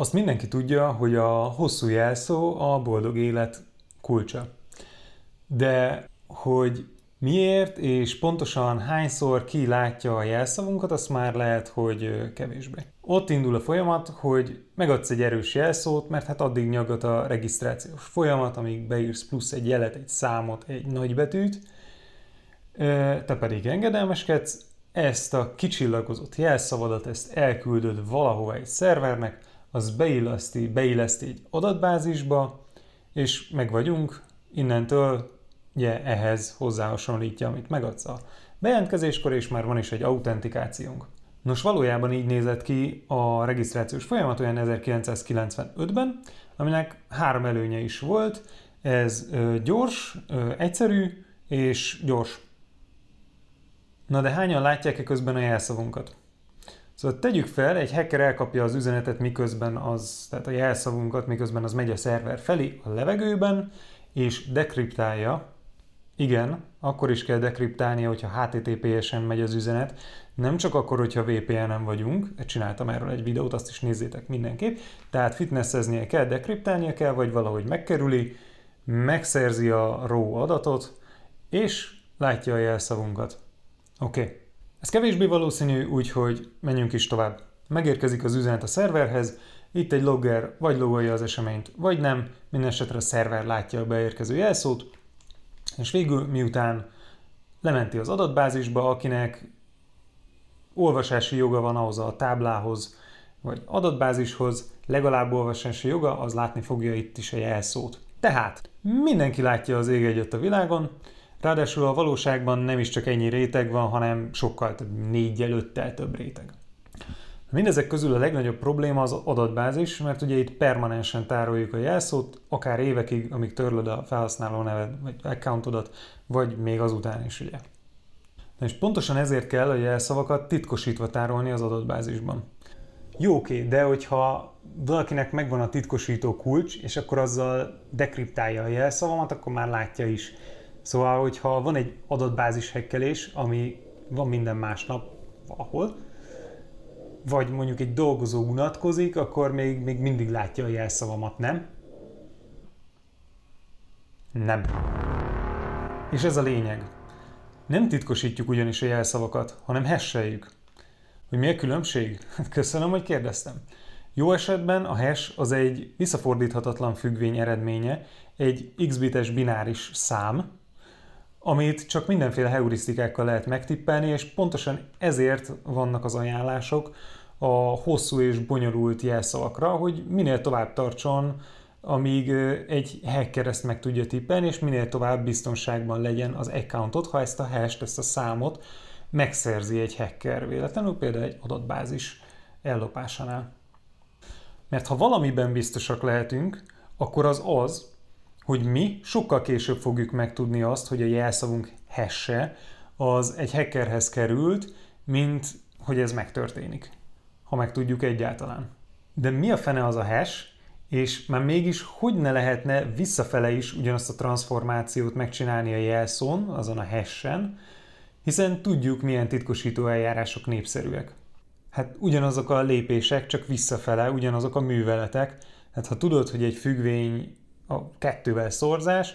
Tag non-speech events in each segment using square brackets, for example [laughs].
Azt mindenki tudja, hogy a hosszú jelszó a boldog élet kulcsa. De hogy miért és pontosan hányszor ki látja a jelszavunkat, azt már lehet, hogy kevésbé. Ott indul a folyamat, hogy megadsz egy erős jelszót, mert hát addig nyaggat a regisztrációs folyamat, amíg beírsz plusz egy jelet, egy számot, egy nagybetűt, te pedig engedelmeskedsz, ezt a kicsillagozott jelszavadat, ezt elküldöd valahova egy szervernek, az beilleszti, beilleszti egy adatbázisba, és meg vagyunk, innentől ugye ehhez hozzáhasonlítja, amit megadsz a bejelentkezéskor, és már van is egy autentikációnk. Nos, valójában így nézett ki a regisztrációs folyamat olyan 1995-ben, aminek három előnye is volt. Ez gyors, egyszerű és gyors. Na de hányan látják-e közben a jelszavunkat? Szóval tegyük fel, egy hacker elkapja az üzenetet, miközben az, tehát a jelszavunkat, miközben az megy a szerver felé a levegőben, és dekriptálja. Igen, akkor is kell dekriptálnia, hogyha HTTPS-en megy az üzenet, nem csak akkor, hogyha VPN-en vagyunk, csináltam erről egy videót, azt is nézzétek mindenképp, tehát fitnesseznie kell, dekriptálnia kell, vagy valahogy megkerüli, megszerzi a RAW adatot, és látja a jelszavunkat. Oké. Okay. Ez kevésbé valószínű, úgyhogy menjünk is tovább. Megérkezik az üzenet a szerverhez, itt egy logger vagy logolja az eseményt, vagy nem, minden esetre a szerver látja a beérkező jelszót, és végül miután lementi az adatbázisba, akinek olvasási joga van ahhoz a táblához, vagy adatbázishoz, legalább olvasási joga, az látni fogja itt is a jelszót. Tehát mindenki látja az ég egyet a világon, Ráadásul a valóságban nem is csak ennyi réteg van, hanem sokkal több, négy előttel több réteg. Mindezek közül a legnagyobb probléma az adatbázis, mert ugye itt permanensen tároljuk a jelszót, akár évekig, amíg törlöd a felhasználó neved, vagy accountodat, vagy még azután is ugye. Na és pontosan ezért kell a jelszavakat titkosítva tárolni az adatbázisban. Jó, oké, de hogyha valakinek megvan a titkosító kulcs, és akkor azzal dekriptálja a jelszavamat, akkor már látja is. Szóval, hogyha van egy adatbázis hekkelés, ami van minden másnap valahol, vagy mondjuk egy dolgozó unatkozik, akkor még, még mindig látja a jelszavamat, nem? Nem. És ez a lényeg. Nem titkosítjuk ugyanis a jelszavakat, hanem hesseljük. Hogy mi a különbség? [laughs] Köszönöm, hogy kérdeztem. Jó esetben a hash az egy visszafordíthatatlan függvény eredménye, egy x-bites bináris szám, amit csak mindenféle heurisztikákkal lehet megtippelni, és pontosan ezért vannak az ajánlások a hosszú és bonyolult jelszavakra, hogy minél tovább tartson, amíg egy hacker ezt meg tudja tippelni, és minél tovább biztonságban legyen az accountot, ha ezt a hash ezt a számot megszerzi egy hacker véletlenül, például egy adatbázis ellopásánál. Mert ha valamiben biztosak lehetünk, akkor az az, hogy mi sokkal később fogjuk megtudni azt, hogy a jelszavunk hesse az egy hackerhez került, mint hogy ez megtörténik. Ha megtudjuk egyáltalán. De mi a fene az a hash, és már mégis hogy ne lehetne visszafele is ugyanazt a transformációt megcsinálni a jelszón, azon a hash-en, hiszen tudjuk, milyen titkosító eljárások népszerűek. Hát ugyanazok a lépések, csak visszafele, ugyanazok a műveletek. Hát ha tudod, hogy egy függvény a kettővel szorzás,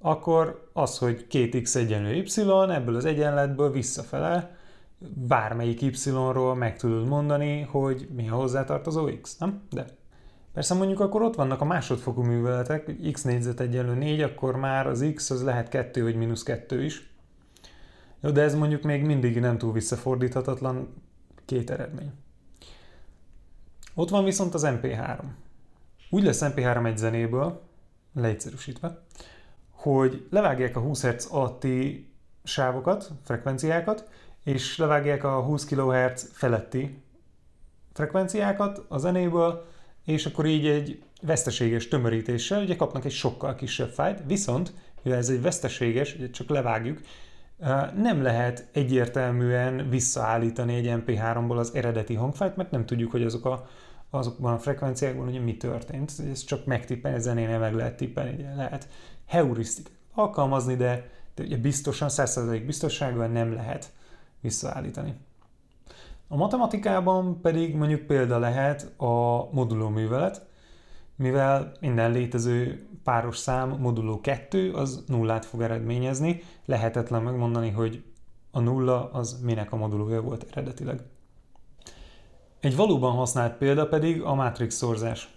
akkor az, hogy két x egyenlő y, ebből az egyenletből visszafele bármelyik y-ról meg tudod mondani, hogy mi a hozzátartozó x, nem? De persze mondjuk akkor ott vannak a másodfokú műveletek, x négyzet egyenlő 4, akkor már az x az lehet 2 vagy mínusz 2 is. Jó, de ez mondjuk még mindig nem túl visszafordíthatatlan két eredmény. Ott van viszont az MP3. Úgy lesz MP3 egy zenéből, leegyszerűsítve, hogy levágják a 20 Hz alatti sávokat, frekvenciákat, és levágják a 20 kHz feletti frekvenciákat a zenéből, és akkor így egy veszteséges tömörítéssel ugye kapnak egy sokkal kisebb fájt, viszont mivel ez egy veszteséges, ugye csak levágjuk, nem lehet egyértelműen visszaállítani egy MP3-ból az eredeti hangfájt, mert nem tudjuk, hogy azok a azokban a frekvenciákban ugye mi történt. Ez csak megtippelni, zenénél meg lehet tippelni, ugye lehet heurisztik alkalmazni, de, de ugye biztosan, 100% biztonságban nem lehet visszaállítani. A matematikában pedig mondjuk példa lehet a moduló művelet, mivel minden létező páros szám moduló 2 az nullát fog eredményezni, lehetetlen megmondani, hogy a nulla az minek a modulója volt eredetileg. Egy valóban használt példa pedig a matrix szorzás.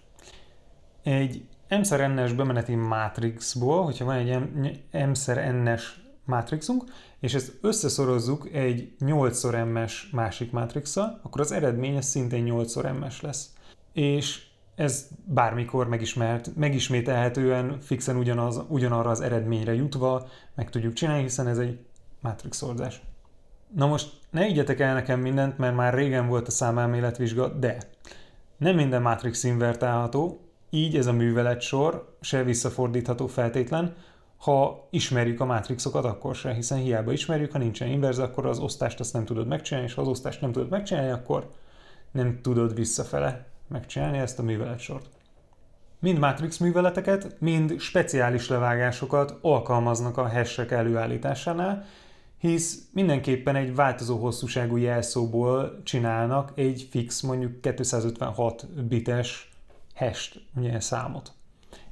Egy m-szer bemeneti mátrixból, hogyha van egy m-szer n-es mátrixunk, és ezt összeszorozzuk egy 8 m-es másik mátrixsal, akkor az eredmény az szintén 8 m-es lesz. És ez bármikor megismert, megismételhetően fixen ugyanaz, ugyanarra az eredményre jutva meg tudjuk csinálni, hiszen ez egy mátrixoldás. Na most ne igyetek el nekem mindent, mert már régen volt a számelméletvizsga, de nem minden mátrix invertálható, így ez a műveletsor se visszafordítható feltétlen, ha ismerjük a mátrixokat, akkor se, hiszen hiába ismerjük, ha nincsen inverz, akkor az osztást azt nem tudod megcsinálni, és ha az osztást nem tudod megcsinálni, akkor nem tudod visszafele megcsinálni ezt a műveletsort. Mind matrix műveleteket, mind speciális levágásokat alkalmaznak a hashek előállításánál, hisz mindenképpen egy változó hosszúságú jelszóból csinálnak egy fix, mondjuk 256 bites hash számot.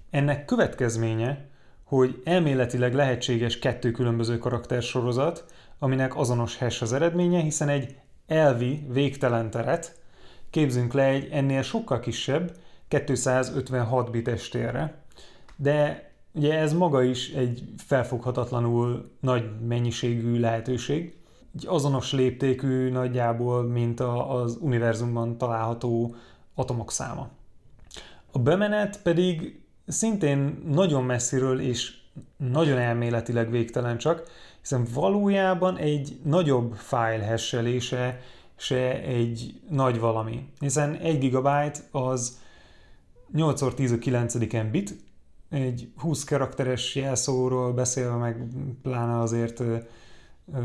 Ennek következménye, hogy elméletileg lehetséges kettő különböző karaktersorozat, aminek azonos hash az eredménye, hiszen egy elvi, végtelen teret képzünk le egy ennél sokkal kisebb, 256 bites térre, de Ugye ez maga is egy felfoghatatlanul nagy mennyiségű lehetőség, egy azonos léptékű nagyjából, mint a, az univerzumban található atomok száma. A bemenet pedig szintén nagyon messziről és nagyon elméletileg végtelen csak, hiszen valójában egy nagyobb fájl hesselése se egy nagy valami. Hiszen 1 gigabyte az 8x10 bit, egy 20 karakteres jelszóról beszélve, meg pláne azért ö, ö,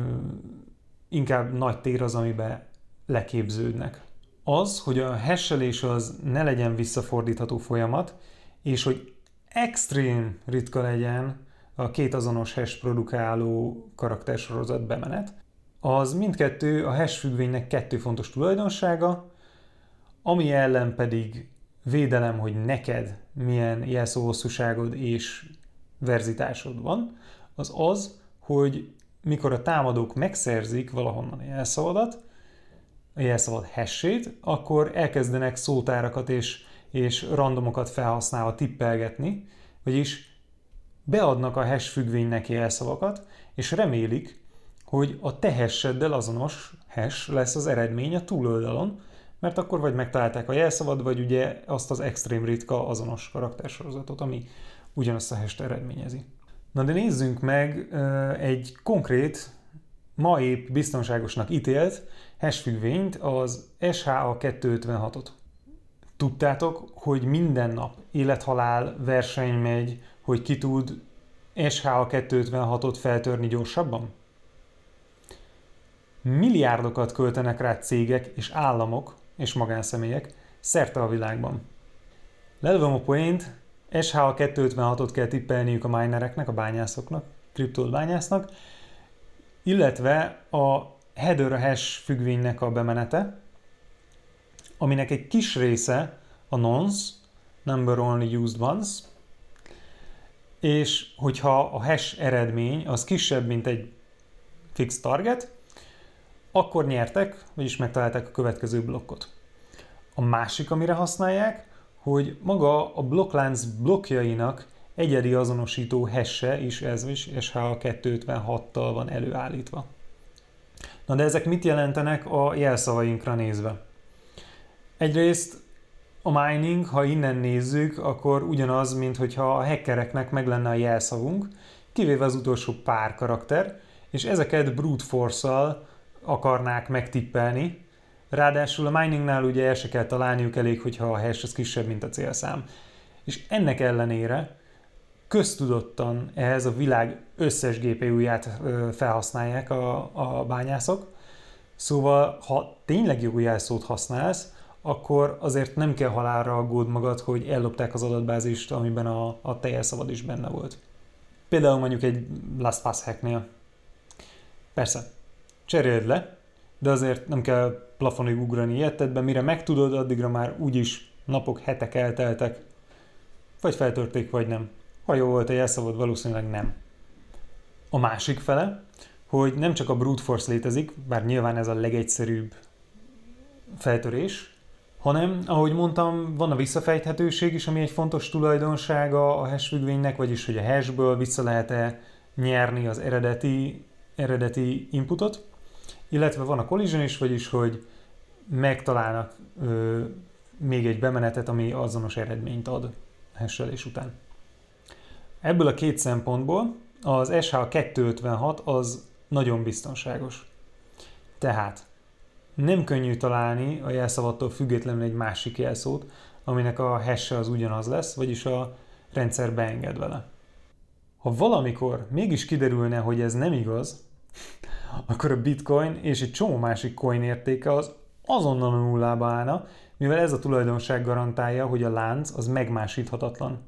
inkább nagy tér az, amiben leképződnek. Az, hogy a hesselés az ne legyen visszafordítható folyamat, és hogy extrém ritka legyen a két azonos hash produkáló karaktersorozat bemenet, az mindkettő a hash függvénynek kettő fontos tulajdonsága, ami ellen pedig védelem, hogy neked milyen jelszóhosszúságod és verzitásod van, az az, hogy mikor a támadók megszerzik valahonnan a jelszavadat, a jelszavad hessét, akkor elkezdenek szótárakat és, és randomokat felhasználva tippelgetni, vagyis beadnak a hash függvénynek jelszavakat, és remélik, hogy a te hasheddel azonos hash lesz az eredmény a túloldalon, mert akkor vagy megtalálták a jelszavad, vagy ugye azt az extrém ritka azonos karaktersorozatot, ami ugyanazt a hest eredményezi. Na de nézzünk meg egy konkrét, ma épp biztonságosnak ítélt hash függvényt, az SHA 256-ot. Tudtátok, hogy minden nap élethalál verseny megy, hogy ki tud SHA 256-ot feltörni gyorsabban? Milliárdokat költenek rá cégek és államok, és magánszemélyek szerte a világban. Lelövöm a poént, SH 256-ot kell tippelniük a minereknek, a bányászoknak, kriptót bányásznak, illetve a header hash függvénynek a bemenete, aminek egy kis része a nonce, number only used once, és hogyha a hash eredmény az kisebb, mint egy fix target, akkor nyertek, vagyis megtalálták a következő blokkot. A másik, amire használják, hogy maga a blokklánc blokkjainak egyedi azonosító hesse is, ez is SH256-tal van előállítva. Na de ezek mit jelentenek a jelszavainkra nézve? Egyrészt a mining, ha innen nézzük, akkor ugyanaz, mint hogyha a hackereknek meg lenne a jelszavunk, kivéve az utolsó pár karakter, és ezeket brute force-szal akarnák megtippelni. Ráadásul a miningnál ugye el se kell találniuk elég, hogyha a hash az kisebb, mint a célszám. És ennek ellenére köztudottan ehhez a világ összes GPU-ját felhasználják a, a bányászok. Szóval, ha tényleg jó jelszót használsz, akkor azért nem kell halálra aggód magad, hogy ellopták az adatbázist, amiben a, a te jelszavad is benne volt. Például mondjuk egy LastPass hacknél. Persze, cseréld le, de azért nem kell plafonig ugrani ilyetedbe, mire megtudod, addigra már úgyis napok, hetek elteltek, vagy feltörték, vagy nem. Ha jó volt a jelszavad, valószínűleg nem. A másik fele, hogy nem csak a brute force létezik, bár nyilván ez a legegyszerűbb feltörés, hanem, ahogy mondtam, van a visszafejthetőség is, ami egy fontos tulajdonsága a hash függvénynek, vagyis hogy a hashből vissza lehet-e nyerni az eredeti, eredeti inputot, illetve van a collision is, vagyis hogy megtalálnak ö, még egy bemenetet, ami azonos eredményt ad hasselés után. Ebből a két szempontból az SH256 az nagyon biztonságos. Tehát nem könnyű találni a jelszavattól függetlenül egy másik jelszót, aminek a hash az ugyanaz lesz, vagyis a rendszer beenged vele. Ha valamikor mégis kiderülne, hogy ez nem igaz, akkor a bitcoin és egy csomó másik coin értéke az azonnal a nullába állna, mivel ez a tulajdonság garantálja, hogy a lánc az megmásíthatatlan.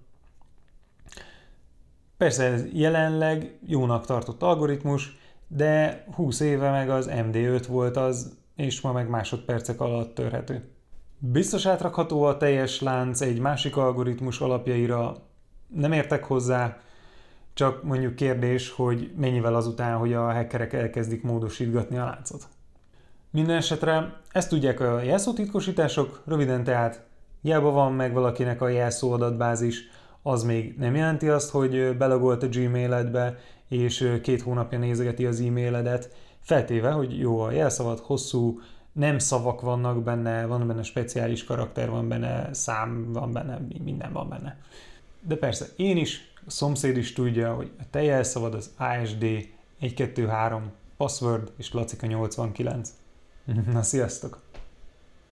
Persze ez jelenleg jónak tartott algoritmus, de 20 éve meg az MD5 volt az, és ma meg másodpercek alatt törhető. Biztos átrakható a teljes lánc egy másik algoritmus alapjaira, nem értek hozzá, csak mondjuk kérdés, hogy mennyivel azután, hogy a hackerek elkezdik módosítgatni a láncot. Minden esetre ezt tudják a jelszótitkosítások, röviden tehát hiába van meg valakinek a jelszó adatbázis, az még nem jelenti azt, hogy belagolt a Gmailedbe, és két hónapja nézegeti az e-mailedet, feltéve, hogy jó a jelszavad, hosszú, nem szavak vannak benne, van benne speciális karakter, van benne szám, van benne, minden van benne. De persze én is, a szomszéd is tudja, hogy a te jelszavad az ASD 123 password és Lacika 89. Na, sziasztok!